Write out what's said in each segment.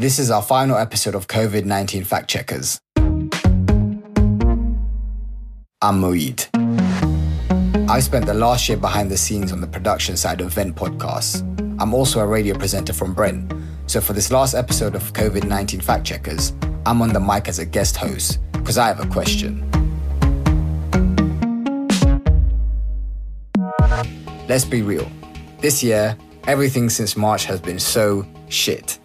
This is our final episode of COVID 19 Fact Checkers. I'm Moeed. I spent the last year behind the scenes on the production side of Vent Podcasts. I'm also a radio presenter from Brent. So for this last episode of COVID 19 Fact Checkers, I'm on the mic as a guest host because I have a question. Let's be real. This year, everything since March has been so shit.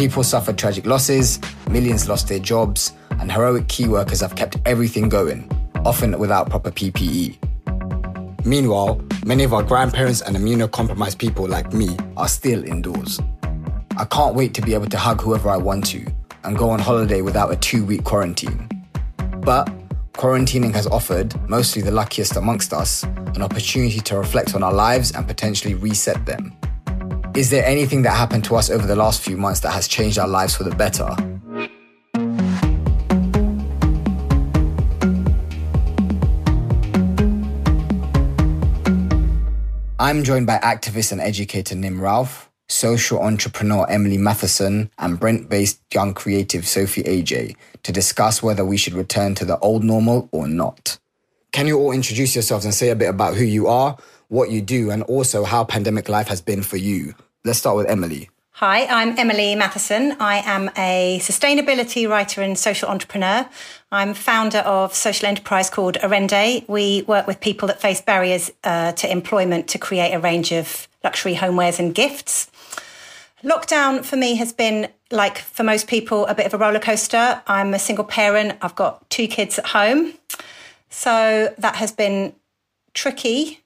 People suffered tragic losses, millions lost their jobs, and heroic key workers have kept everything going, often without proper PPE. Meanwhile, many of our grandparents and immunocompromised people like me are still indoors. I can't wait to be able to hug whoever I want to and go on holiday without a two week quarantine. But quarantining has offered, mostly the luckiest amongst us, an opportunity to reflect on our lives and potentially reset them. Is there anything that happened to us over the last few months that has changed our lives for the better? I'm joined by activist and educator Nim Ralph, social entrepreneur Emily Matheson, and Brent based young creative Sophie AJ to discuss whether we should return to the old normal or not. Can you all introduce yourselves and say a bit about who you are, what you do, and also how pandemic life has been for you? Let's start with Emily. Hi, I'm Emily Matheson. I am a sustainability writer and social entrepreneur. I'm founder of social enterprise called Aerende. We work with people that face barriers uh, to employment to create a range of luxury homewares and gifts. Lockdown for me has been, like for most people, a bit of a roller coaster. I'm a single parent, I've got two kids at home. So that has been tricky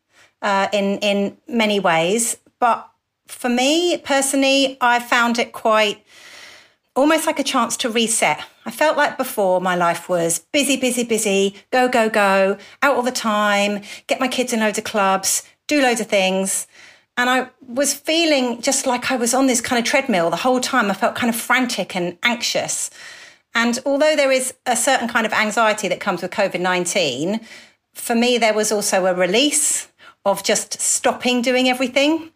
uh, in, in many ways. But for me personally, I found it quite almost like a chance to reset. I felt like before my life was busy, busy, busy, go, go, go, out all the time, get my kids in loads of clubs, do loads of things. And I was feeling just like I was on this kind of treadmill the whole time. I felt kind of frantic and anxious. And although there is a certain kind of anxiety that comes with COVID 19, for me, there was also a release of just stopping doing everything.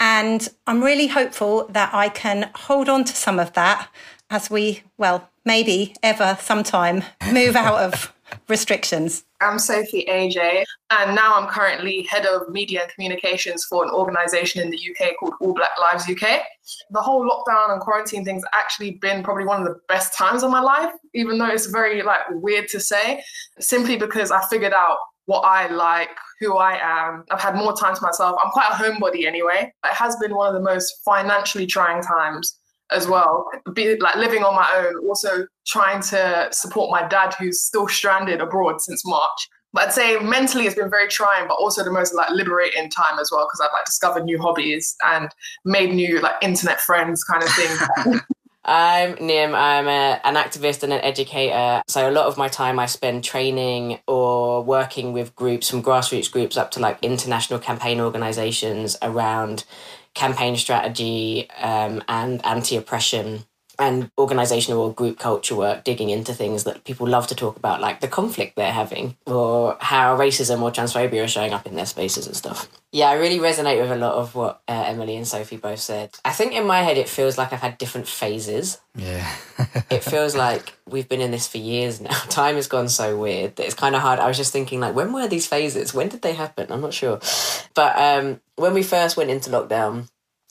And I'm really hopeful that I can hold on to some of that as we, well, maybe ever sometime move out of restrictions. I'm Sophie AJ, and now I'm currently head of media and communications for an organization in the UK called All Black Lives UK. The whole lockdown and quarantine thing's actually been probably one of the best times of my life, even though it's very like weird to say, simply because I figured out what I like, who I am. I've had more time to myself. I'm quite a homebody anyway. It has been one of the most financially trying times as well. Be like living on my own, also trying to support my dad who's still stranded abroad since March. But I'd say mentally it's been very trying, but also the most like liberating time as well because I've like discovered new hobbies and made new like internet friends kind of thing. I'm Nim. I'm a, an activist and an educator. So a lot of my time I spend training or working with groups from grassroots groups up to like international campaign organizations around campaign strategy um, and anti-oppression and organizational or group culture work digging into things that people love to talk about like the conflict they're having or how racism or transphobia are showing up in their spaces and stuff. Yeah i really resonate with a lot of what uh, emily and sophie both said. I think in my head it feels like i've had different phases. Yeah. it feels like we've been in this for years now. Time has gone so weird that it's kind of hard. I was just thinking like when were these phases? When did they happen? I'm not sure. But um when we first went into lockdown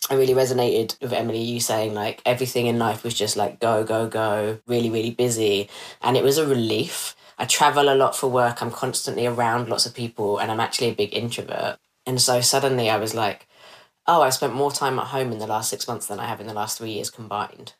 I really resonated with Emily, you saying like everything in life was just like go, go, go, really, really busy. And it was a relief. I travel a lot for work. I'm constantly around lots of people and I'm actually a big introvert. And so suddenly I was like, oh, I spent more time at home in the last six months than I have in the last three years combined.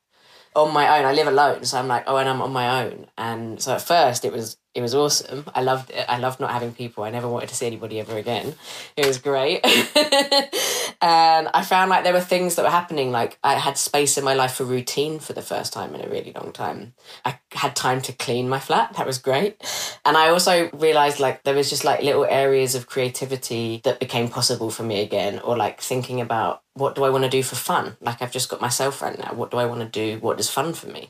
On my own, I live alone. So I'm like, oh, and I'm on my own. And so at first it was It was awesome. I loved it. I loved not having people. I never wanted to see anybody ever again. It was great. and um, I found like there were things that were happening. Like I had space in my life for routine for the first time in a really long time. I had time to clean my flat. That was great. And I also realized like there was just like little areas of creativity that became possible for me again, or like thinking about what do I want to do for fun? Like I've just got myself right now. What do I want to do? What is fun for me?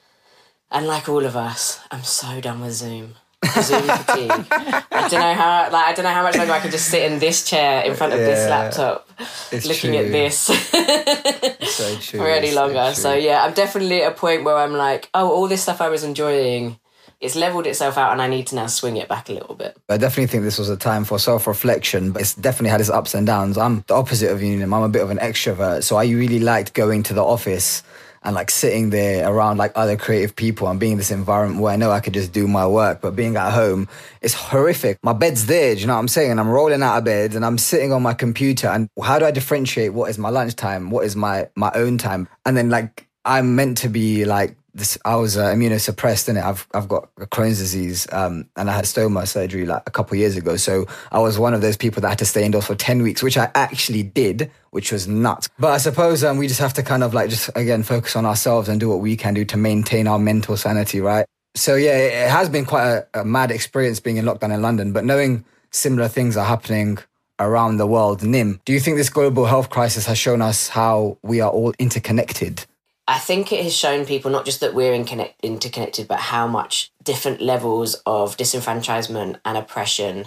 And like all of us, I'm so done with Zoom. Zoom fatigue. I don't know how. Like I don't know how much longer I can just sit in this chair in front of this laptop, looking true. at this So true. for any so longer. true. So yeah, I'm definitely at a point where I'm like, oh, all this stuff I was enjoying, it's leveled itself out, and I need to now swing it back a little bit. I definitely think this was a time for self reflection, but it's definitely had its ups and downs. I'm the opposite of you. I'm a bit of an extrovert. So I really liked going to the office and like sitting there around like other creative people and being in this environment where I know I could just do my work. But being at home, it's horrific. My bed's there, do you know what I'm saying? And I'm rolling out of bed and I'm sitting on my computer. And how do I differentiate what is my lunchtime? What is my, my own time? And then like, I'm meant to be like this. I was uh, immunosuppressed it. I've I've got Crohn's disease, um, and I had stoma surgery like a couple years ago. So I was one of those people that had to stay indoors for ten weeks, which I actually did, which was nuts. But I suppose um, we just have to kind of like just again focus on ourselves and do what we can do to maintain our mental sanity, right? So yeah, it it has been quite a, a mad experience being in lockdown in London, but knowing similar things are happening around the world. Nim, do you think this global health crisis has shown us how we are all interconnected? I think it has shown people not just that we're inconnect- interconnected, but how much different levels of disenfranchisement and oppression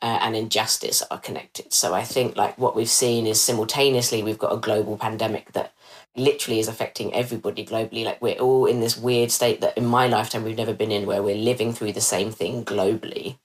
uh, and injustice are connected. So I think like what we've seen is simultaneously we've got a global pandemic that literally is affecting everybody globally. Like we're all in this weird state that in my lifetime we've never been in, where we're living through the same thing globally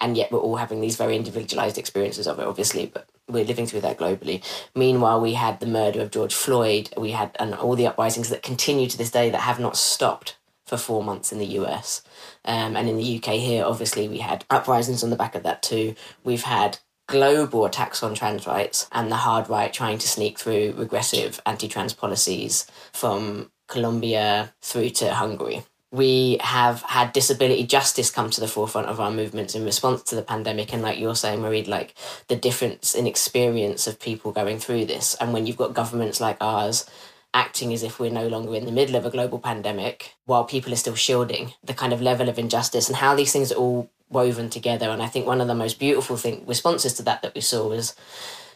and yet we're all having these very individualized experiences of it obviously but we're living through that globally. Meanwhile we had the murder of george floyd. We had and all the uprisings that continue to this day that have not stopped for four months in the us um, and in the uk here obviously we had uprisings on the back of that too. We've had global attacks on trans rights and the hard right trying to sneak through regressive anti-trans policies from colombia through to hungary we have had disability justice come to the forefront of our movements in response to the pandemic. And like you're saying Marie like the difference in experience of people going through this. And when you've got governments like ours acting as if we're no longer in the middle of a global pandemic while people are still shielding the kind of level of injustice and how these things are all woven together. And I think one of the most beautiful thing responses to that that we saw was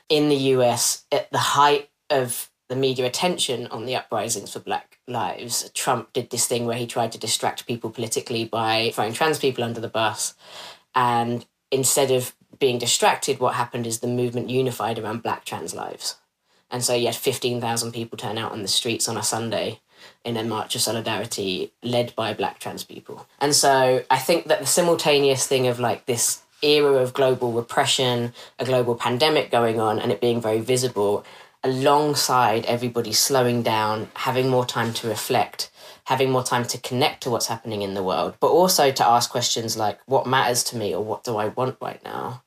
in the US at the height of the media attention on the uprisings for black lives. Trump did this thing where he tried to distract people politically by throwing trans people under the bus. And instead of being distracted what happened is the movement unified around black trans lives. And so you had 15,000 people turn out on the streets on a sunday in a march of solidarity led by black trans people. And so i think that the simultaneous thing of like this era of global repression a global pandemic going on and it being very visible alongside everybody slowing down, having more time to reflect, having more time to connect to what's happening in the world, but also to ask questions like, what matters to me or what do I want right now?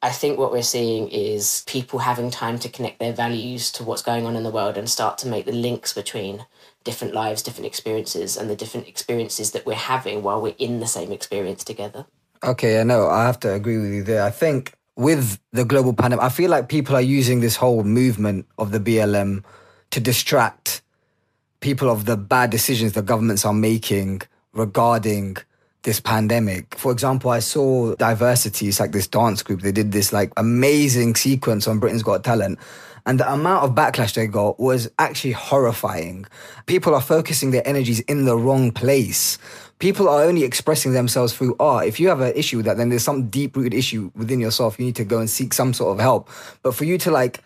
I think what we're seeing is people having time to connect their values to what's going on in the world and start to make the links between different lives, different experiences, and the different experiences that we're having while we're in the same experience together. Okay, I know. I have to agree with you there. I think with the global pandemic, I feel like people are using this whole movement of the BLM to distract people of the bad decisions the governments are making regarding this pandemic. For example, I saw Diversity, it's like this dance group. They did this like amazing sequence on Britain's Got Talent. And the amount of backlash they got was actually horrifying. People are focusing their energies in the wrong place. People are only expressing themselves through art. If you have an issue with that, then there's some deep rooted issue within yourself. You need to go and seek some sort of help. But for you to like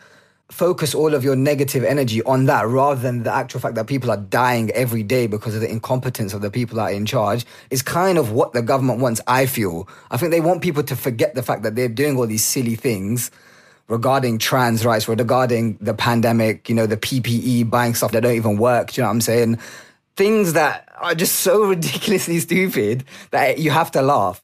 focus all of your negative energy on that rather than the actual fact that people are dying every day because of the incompetence of the people that are in charge is kind of what the government wants, I feel. I think they want people to forget the fact that they're doing all these silly things regarding trans rights, regarding the pandemic, you know, the PPE, buying stuff that don't even work. Do you know what I'm saying? Things that are just so ridiculously stupid that you have to laugh.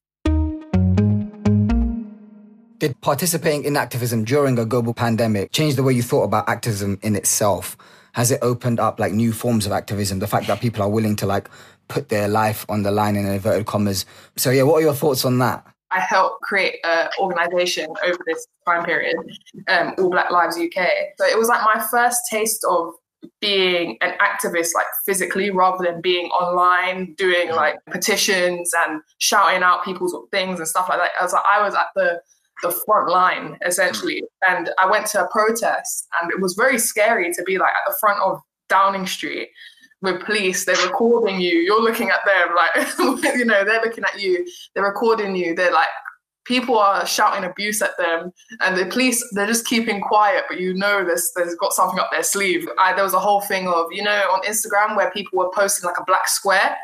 Did participating in activism during a global pandemic change the way you thought about activism in itself? has it opened up like new forms of activism? The fact that people are willing to like put their life on the line in inverted commas. So yeah, what are your thoughts on that? I helped create an organization over this time period, um, All Black Lives UK. So it was like my first taste of being an activist like physically rather than being online doing mm. like petitions and shouting out people's things and stuff like that. I was like I was at the the front line essentially. Mm. And I went to a protest and it was very scary to be like at the front of Downing Street with police, they're recording you, you're looking at them like you know, they're looking at you, they're recording you, they're like people are shouting abuse at them and the police they're just keeping quiet but you know there's there's got something up their sleeve. I, there was a whole thing of you know on instagram where people were posting like a black square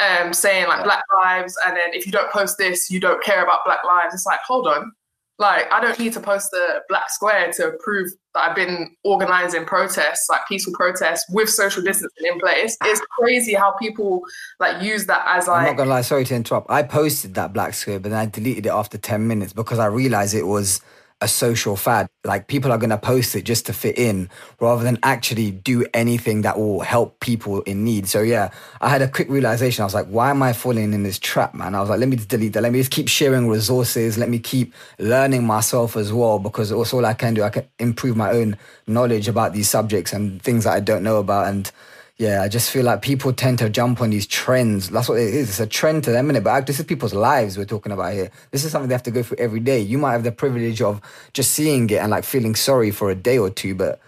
um saying like black lives and then if you don't post this you don't care about black lives. It's like hold on like, I don't need to post a black square to prove that I've been organizing protests, like peaceful protests with social distancing in place. It's crazy how people like use that as like. I'm not gonna lie, sorry to interrupt. I posted that black square, but then I deleted it after 10 minutes because I realized it was a social fad. Like people are going to post it just to fit in rather than actually do anything that will help people in need. So yeah, I had a quick realization. I was like, why am I falling in this trap, man? I was like, let me just delete that. Let me just keep sharing resources. Let me keep learning myself as well because it's all I can do. I can improve my own knowledge about these subjects and things that I don't know about. And yeah, I just feel like people tend to jump on these trends. That's what it is. It's a trend to them, innit? But this is people's lives we're talking about here. This is something they have to go through every day. You might have the privilege of just seeing it and like feeling sorry for a day or two, but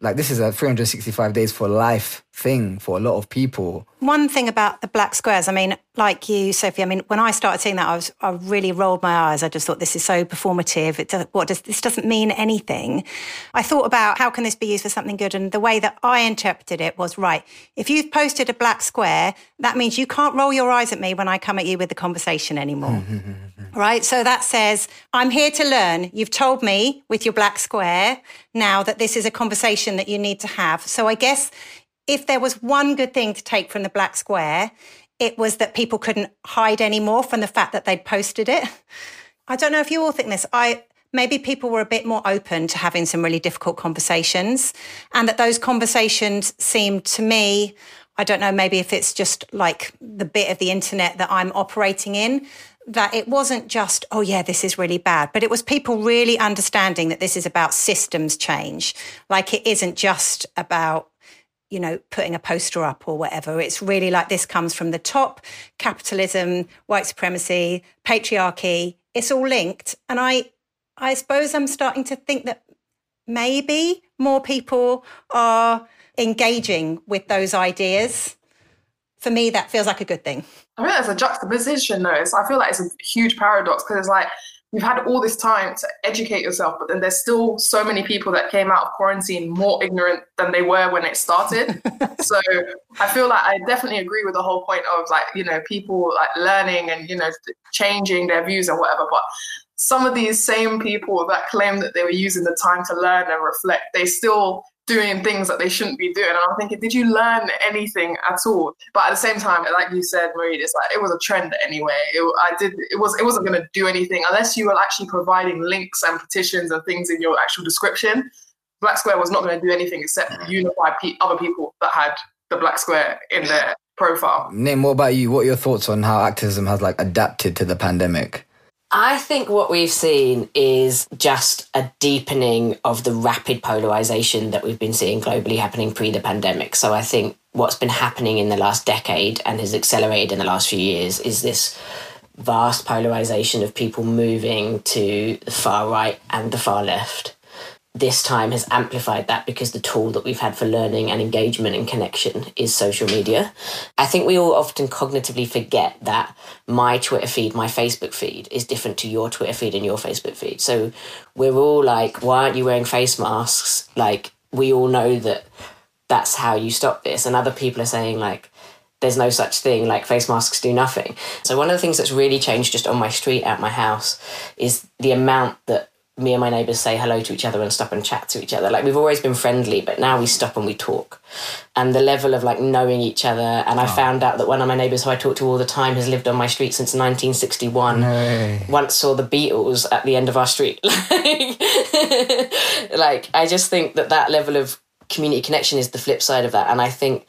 like this is a 365 days for life thing for a lot of people. One thing about the black squares, I mean, like you, Sophie, I mean, when I started seeing that, I was, I really rolled my eyes. I just thought this is so performative. It does, what does this doesn't mean anything. I thought about how can this be used for something good, and the way that I interpreted it was right. If you've posted a black square, that means you can't roll your eyes at me when I come at you with the conversation anymore. right? So that says, I'm here to learn. You've told me with your black square now that this is a conversation that you need to have. So I guess if there was one good thing to take from the black square, it was that people couldn't hide anymore from the fact that they'd posted it. I don't know if you all think this. I maybe people were a bit more open to having some really difficult conversations and that those conversations seemed to me I don't know, maybe if it's just like the bit of the internet that I'm operating in, that it wasn't just, oh, yeah, this is really bad, but it was people really understanding that this is about systems change. Like it isn't just about you know, putting a poster up or whatever. It's really like this comes from the top capitalism, white supremacy, patriarchy. It's all linked. And I, I suppose I'm starting to think that maybe more people are engaging with those ideas. For me, that feels like a good thing. I mean, it's a juxtaposition, though. So I feel like it's a huge paradox because it's like you've had all this time to educate yourself, but then there's still so many people that came out of quarantine more ignorant than they were when it started. so I feel like I definitely agree with the whole point of like, you know, people like learning and, you know, changing their views and whatever. But some of these same people that claim that they were using the time to learn and reflect, they still doing things that they shouldn't be doing. And I'm thinking, did you learn anything at all? But at the same time, like you said, Marie, it's like it was a trend anyway. It, I did it was it wasn't going to do anything unless you were actually providing links and petitions and things in your actual description. Black Square was not going to do anything except unify pe- other people that had the Black Square in their profile. Nim, what about you? What are your thoughts on how activism has like adapted to the pandemic? I think what we've seen is just a deepening of the rapid polarization that we've been seeing globally happening pre the pandemic. So I think what's been happening in the last decade and has accelerated in the last few years is this vast polarization of people moving to the far right and the far left this time has amplified that because the tool that we've had for learning and engagement and connection is social media. I think we all often cognitively forget that my Twitter feed, my Facebook feed is different to your Twitter feed and your Facebook feed. So we're all like, why aren't you wearing face masks? Like, we all know that that's how you stop this. And other people are saying, like, there's no such thing like face masks do nothing. So one of the things that's really changed just on my street at my house is the amount that me and my neighbours say hello to each other and stop and chat to each other. Like we've always been friendly, but now we stop and we talk. And the level of like knowing each other. And I oh. found out that one of my neighbours who I talk to all the time has lived on my street since 1961. No. Once saw the Beatles at the end of our street. like I just think that that level of community connection is the flip side of that. And I think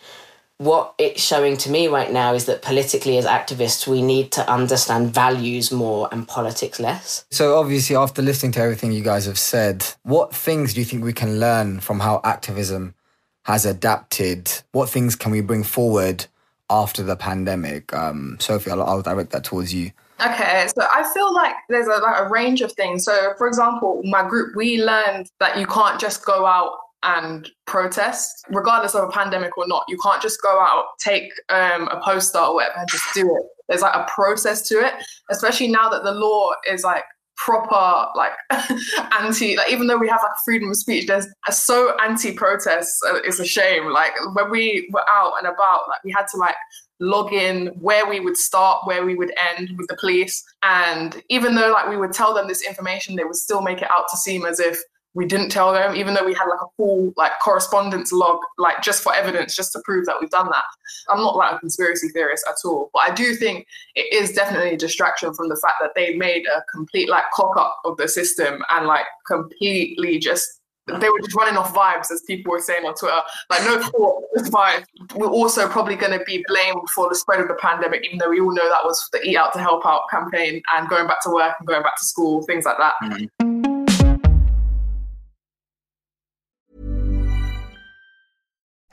what it's showing to me right now is that politically, as activists, we need to understand values more and politics less. So, obviously, after listening to everything you guys have said, what things do you think we can learn from how activism has adapted? What things can we bring forward after the pandemic? Um, Sophie, I'll, I'll direct that towards you. Okay, so I feel like there's a, like a range of things. So, for example, my group, we learned that you can't just go out and protest, regardless of a pandemic or not. You can't just go out, take um, a poster or whatever, and just do it. There's like a process to it, especially now that the law is like proper like anti like even though we have like freedom of speech there's so anti-protest uh, it's a shame like when we were out and about like we had to like log in where we would start where we would end with the police and even though like we would tell them this information they would still make it out to seem as if we didn't tell them, even though we had like a full like correspondence log, like just for evidence, just to prove that we've done that. I'm not like a conspiracy theorist at all, but I do think it is definitely a distraction from the fact that they made a complete like cock up of the system and like completely just they were just running off vibes, as people were saying on Twitter. Like, no thought, just vibes. We're also probably going to be blamed for the spread of the pandemic, even though we all know that was the Eat Out to Help Out campaign and going back to work and going back to school, things like that. Mm-hmm.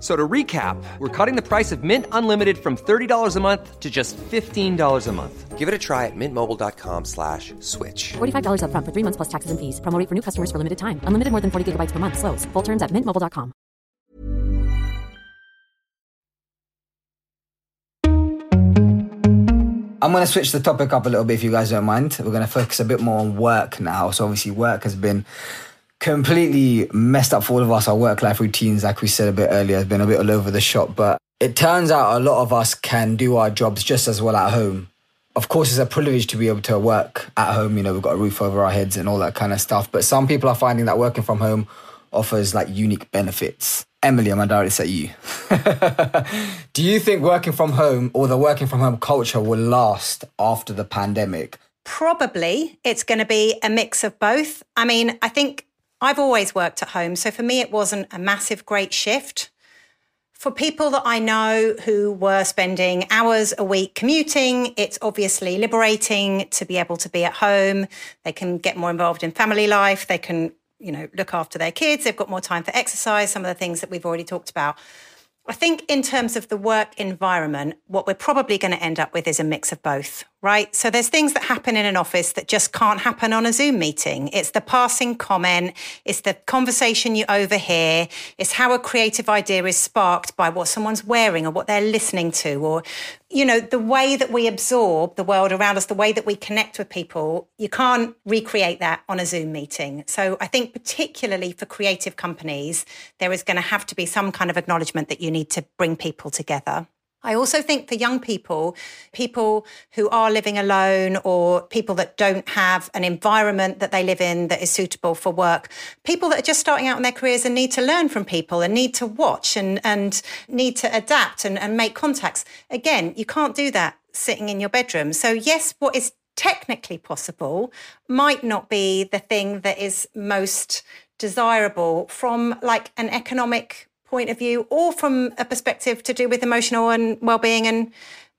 So to recap, we're cutting the price of Mint Unlimited from $30 a month to just $15 a month. Give it a try at mintmobile.com slash switch. $45 up front for three months plus taxes and fees. Promoting for new customers for limited time. Unlimited more than 40 gigabytes per month. Slows. Full terms at mintmobile.com. I'm going to switch the topic up a little bit if you guys don't mind. We're going to focus a bit more on work now. So obviously work has been completely messed up for all of us. Our work life routines, like we said a bit earlier, has been a bit all over the shop. But it turns out a lot of us can do our jobs just as well at home. Of course, it's a privilege to be able to work at home. You know, we've got a roof over our heads and all that kind of stuff. But some people are finding that working from home offers like unique benefits. Emily, I'm going to direct this at you. do you think working from home or the working from home culture will last after the pandemic? Probably it's going to be a mix of both. I mean, I think I've always worked at home. So for me, it wasn't a massive, great shift. For people that I know who were spending hours a week commuting, it's obviously liberating to be able to be at home. They can get more involved in family life. They can, you know, look after their kids. They've got more time for exercise, some of the things that we've already talked about. I think in terms of the work environment, what we're probably going to end up with is a mix of both, right? So there's things that happen in an office that just can't happen on a Zoom meeting. It's the passing comment, it's the conversation you overhear, it's how a creative idea is sparked by what someone's wearing or what they're listening to, or, you know, the way that we absorb the world around us, the way that we connect with people, you can't recreate that on a Zoom meeting. So I think, particularly for creative companies, there is going to have to be some kind of acknowledgement that you need to bring people together. I also think for young people, people who are living alone or people that don't have an environment that they live in that is suitable for work, people that are just starting out in their careers and need to learn from people and need to watch and, and need to adapt and, and make contacts. Again, you can't do that sitting in your bedroom. So, yes, what is technically possible might not be the thing that is most desirable from like an economic point of view or from a perspective to do with emotional and well-being and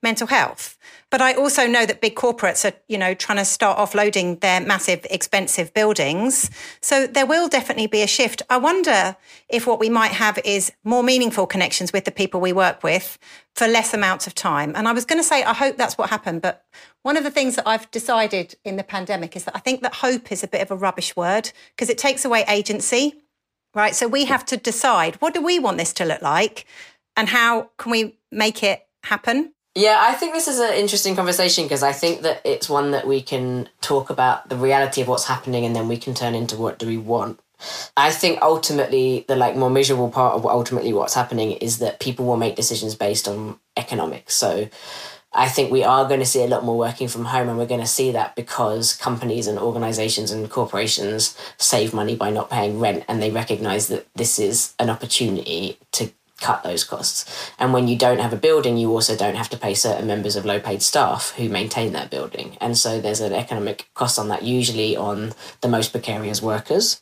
mental health. But I also know that big corporates are, you know, trying to start offloading their massive, expensive buildings. So there will definitely be a shift. I wonder if what we might have is more meaningful connections with the people we work with for less amounts of time. And I was going to say, I hope that's what happened. But one of the things that I've decided in the pandemic is that I think that hope is a bit of a rubbish word because it takes away agency right? So we have to decide what do we want this to look like and how can we make it happen? Yeah, I think this is an interesting conversation because I think that it's one that we can talk about the reality of what's happening and then we can turn into what do we want. I think ultimately the like more miserable part of ultimately what's happening is that people will make decisions based on economics. So I think we are going to see a lot more working from home, and we're going to see that because companies and organizations and corporations save money by not paying rent, and they recognize that this is an opportunity to cut those costs. And when you don't have a building, you also don't have to pay certain members of low paid staff who maintain that building. And so there's an economic cost on that, usually on the most precarious workers.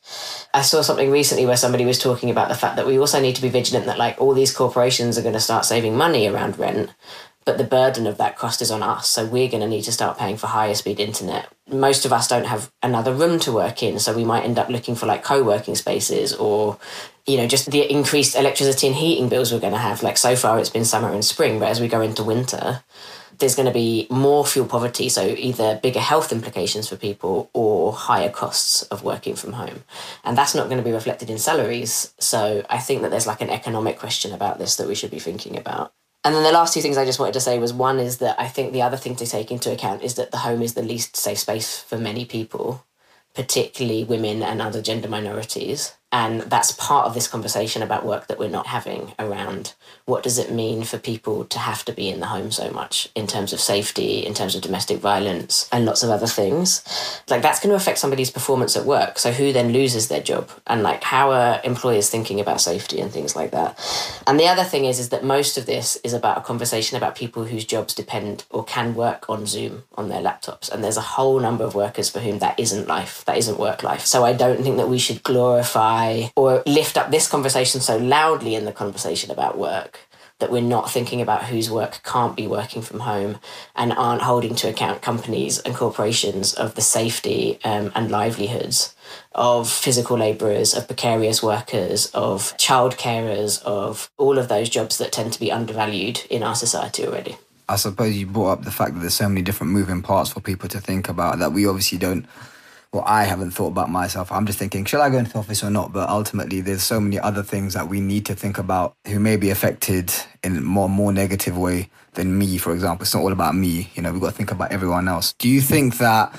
I saw something recently where somebody was talking about the fact that we also need to be vigilant that like all these corporations are going to start saving money around rent but the burden of that cost is on us. So we're going to need to start paying for higher speed internet. Most of us don't have another room to work in, so we might end up looking for like co working spaces or, you know, just the increased electricity and heating bills we're going to have. Like so far, it's been summer and spring, but as we go into winter, there's going to be more fuel poverty, so either bigger health implications for people or higher costs of working from home. And that's not going to be reflected in salaries. So I think that there's like an economic question about this that we should be thinking about. And then the last two things I just wanted to say was one is that I think the other thing to take into account is that the home is the least safe space for many people, particularly women and other gender minorities. And that's part of this conversation about work that we're not having around what does it mean for people to have to be in the home so much in terms of safety, in terms of domestic violence, and lots of other things. Like that's going to affect somebody's performance at work. So who then loses their job? And like how are employers thinking about safety and things like that? And the other thing is is that most of this is about a conversation about people whose jobs depend or can work on Zoom on their laptops. And there's a whole number of workers for whom that isn't life, that isn't work life. So I don't think that we should glorify or lift up this conversation so loudly in the conversation about work that we're not thinking about whose work can't be working from home and aren't holding to account companies and corporations of the safety um, and livelihoods of physical labourers, of precarious workers, of child carers, of all of those jobs that tend to be undervalued in our society already. I suppose you brought up the fact that there's so many different moving parts for people to think about that we obviously don't well, I haven't thought about myself. I'm just thinking, should I go into the office or not? But ultimately, there's so many other things that we need to think about who may be affected in a more more negative way than me, for example. It's not all about me. You know, we've got to think about everyone else. Do you think that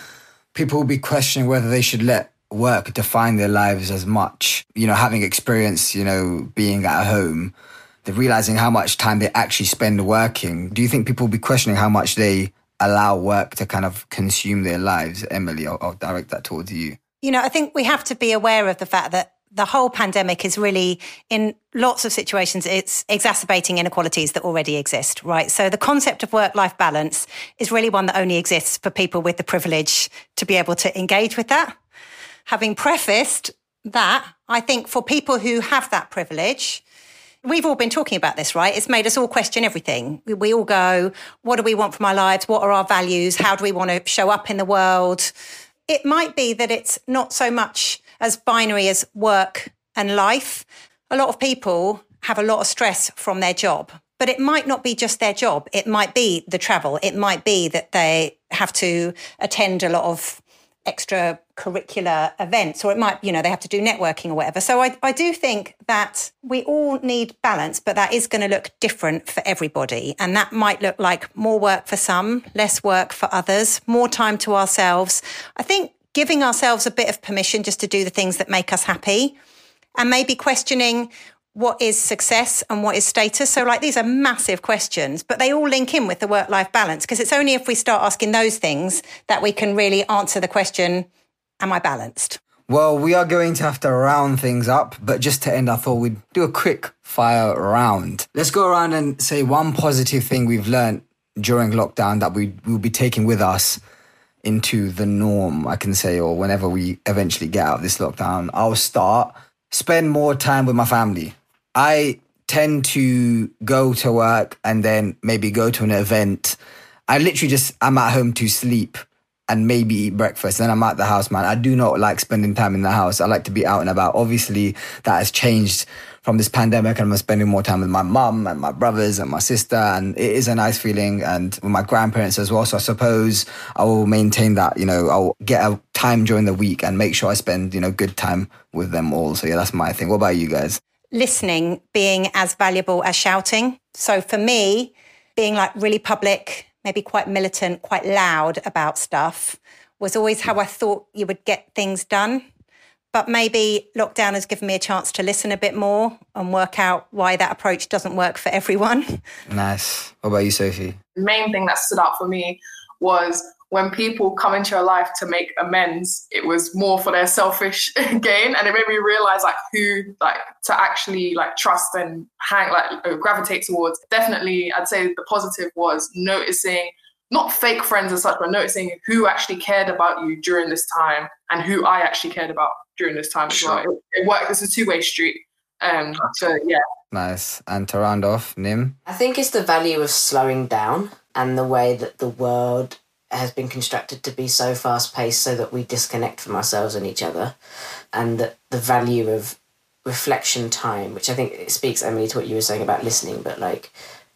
people will be questioning whether they should let work define their lives as much? You know, having experience, you know, being at home, they're realizing how much time they actually spend working. Do you think people will be questioning how much they allow work to kind of consume their lives? Emily, I'll, I'll direct that towards you. You know, I think we have to be aware of the fact that the whole pandemic is really, in lots of situations, it's exacerbating inequalities that already exist, right? So the concept of work life balance is really one that only exists for people with the privilege to be able to engage with that. Having prefaced that, I think for people who have that privilege, We've all been talking about this, right? It's made us all question everything. We, all go, what do we want from our lives? What are our values? How do we want to show up in the world? It might be that it's not so much as binary as work and life. A lot of people have a lot of stress from their job, but it might not be just their job. It might be the travel. It might be that they have to attend a lot of extracurricular events, or it might, you know, they have to do networking or whatever. So I, I do think that we all need balance, but that is going to look different for everybody. And that might look like more work for some, less work for others, more time to ourselves. I think giving ourselves a bit of permission just to do the things that make us happy and maybe questioning what is success and what is status? So, like, these are massive questions, but they all link in with the work life balance because it's only if we start asking those things that we can really answer the question Am I balanced? Well, we are going to have to round things up, but just to end, I thought we'd do a quick fire round. Let's go around and say one positive thing we've learned during lockdown that we will be taking with us into the norm, I can say, or whenever we eventually get out of this lockdown. I'll start. Spend more time with my family. I tend to go to work and then maybe go to an event. I literally just I'm at home to sleep and maybe eat breakfast. Then I'm at the house, man. I do not like spending time in the house. I like to be out and about. Obviously, that has changed from this pandemic and I'm spending more time with my mum and my brothers and my sister. And it is a nice feeling and with my grandparents as well. So I suppose I will maintain that, you know, I'll get a time during the week and make sure I spend, you know, good time with them all. So yeah, that's my thing. What about you guys? Listening being as valuable as shouting. So for me, being like really public, maybe quite militant, quite loud about stuff was always how I thought you would get things done. but maybe lockdown has given me a chance to listen a bit more and work out why that approach doesn't work for everyone. Nice. What about you, Sophie? The main thing that stood out for me was when people come into your life to make amends, it was more for their selfish gain, and it made me realize like who like to actually like trust and hang like uh, gravitate towards. Definitely, I'd say the positive was noticing not fake friends as such, but noticing who actually cared about you during this time and who I actually cared about during this time as well. It, it worked. It's a two way street. Um, so yeah. Nice. And to round off, Nim. I think it's the value of slowing down and the way that the world has been constructed to be so fast paced so that we disconnect from ourselves and each other. And that the value of reflection time, which I think it speaks, Emily, to what you were saying about listening, but like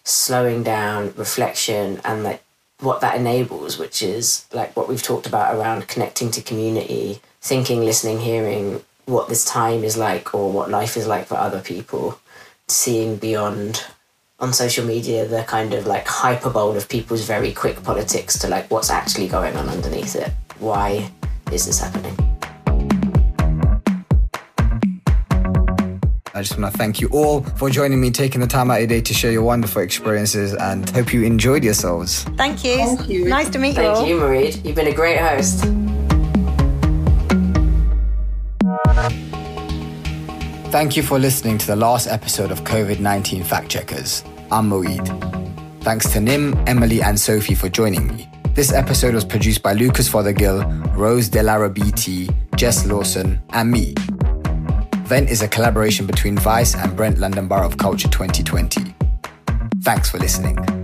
slowing down, reflection, and like what that enables, which is like what we've talked about around connecting to community, thinking, listening, hearing what this time is like or what life is like for other people, seeing beyond on social media the kind of like hyperbole of people's very quick politics to like what's actually going on underneath it. Why is this happening? I just want to thank you all for joining me, taking the time out of your day to share your wonderful experiences, and hope you enjoyed yourselves. Thank you. Thank you. Nice to meet you Thank all. you, Moeed. You've been a great host. Thank you for listening to the last episode of COVID 19 Fact Checkers. I'm Moeed. Thanks to Nim, Emily, and Sophie for joining me. This episode was produced by Lucas Fothergill, Rose Delara BT, Jess Lawson, and me. Vent is a collaboration between Vice and Brent London Borough of Culture 2020. Thanks for listening.